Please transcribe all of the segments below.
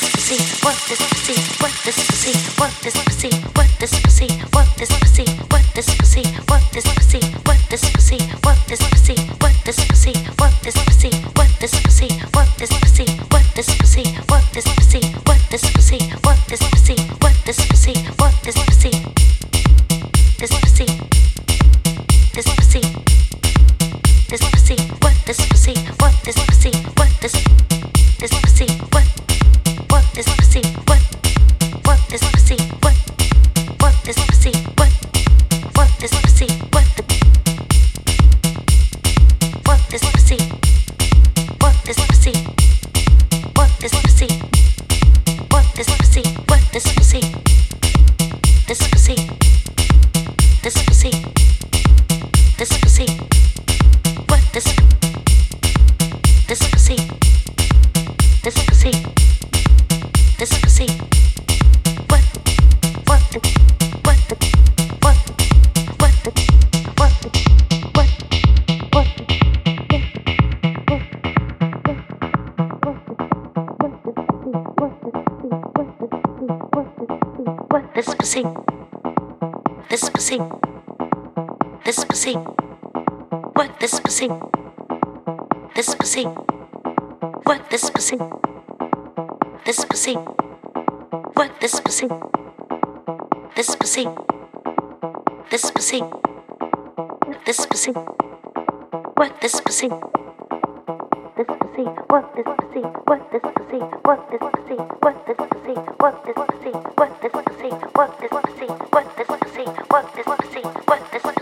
this physique? What this physique? What this physique? What this this pussy. This pussy. Work this pussy. This pussy. Work this pussy. Work this pussy. Work this pussy. Work this pussy. Work this pussy. Work this pussy. Work this pussy. Work this pussy. Work this pussy. Work this pussy.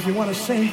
If you want to sing,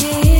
kiss.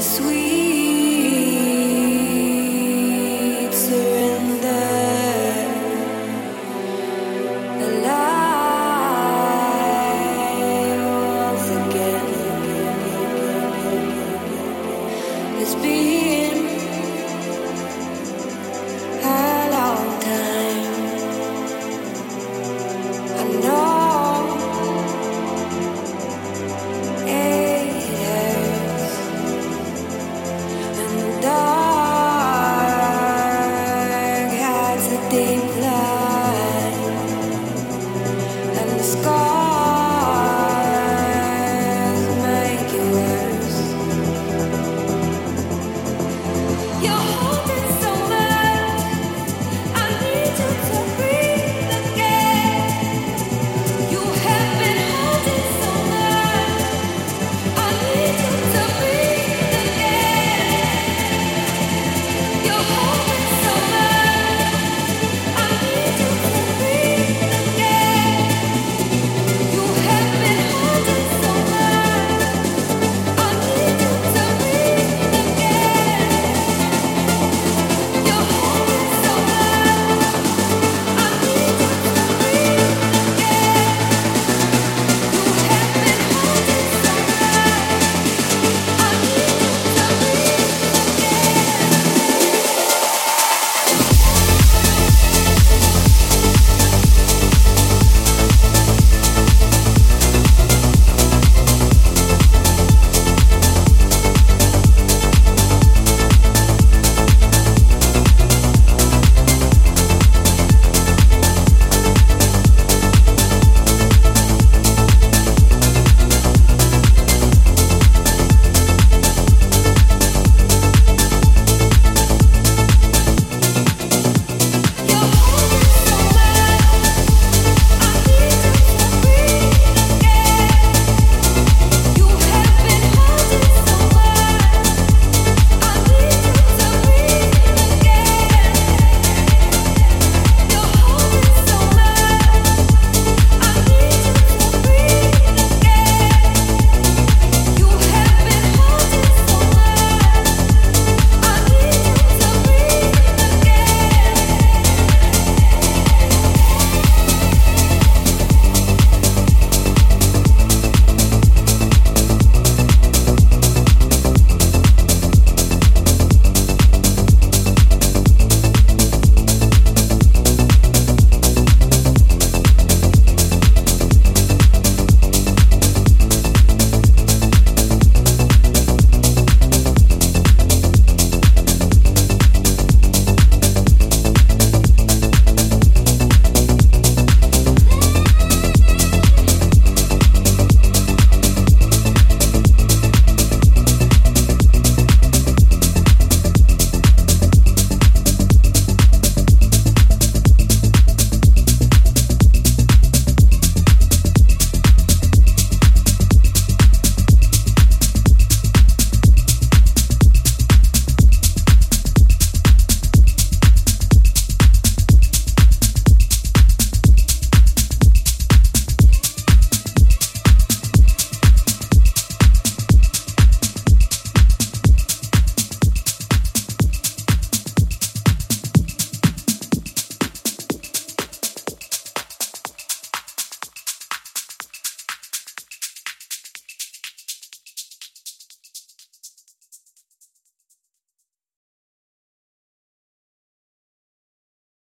sweet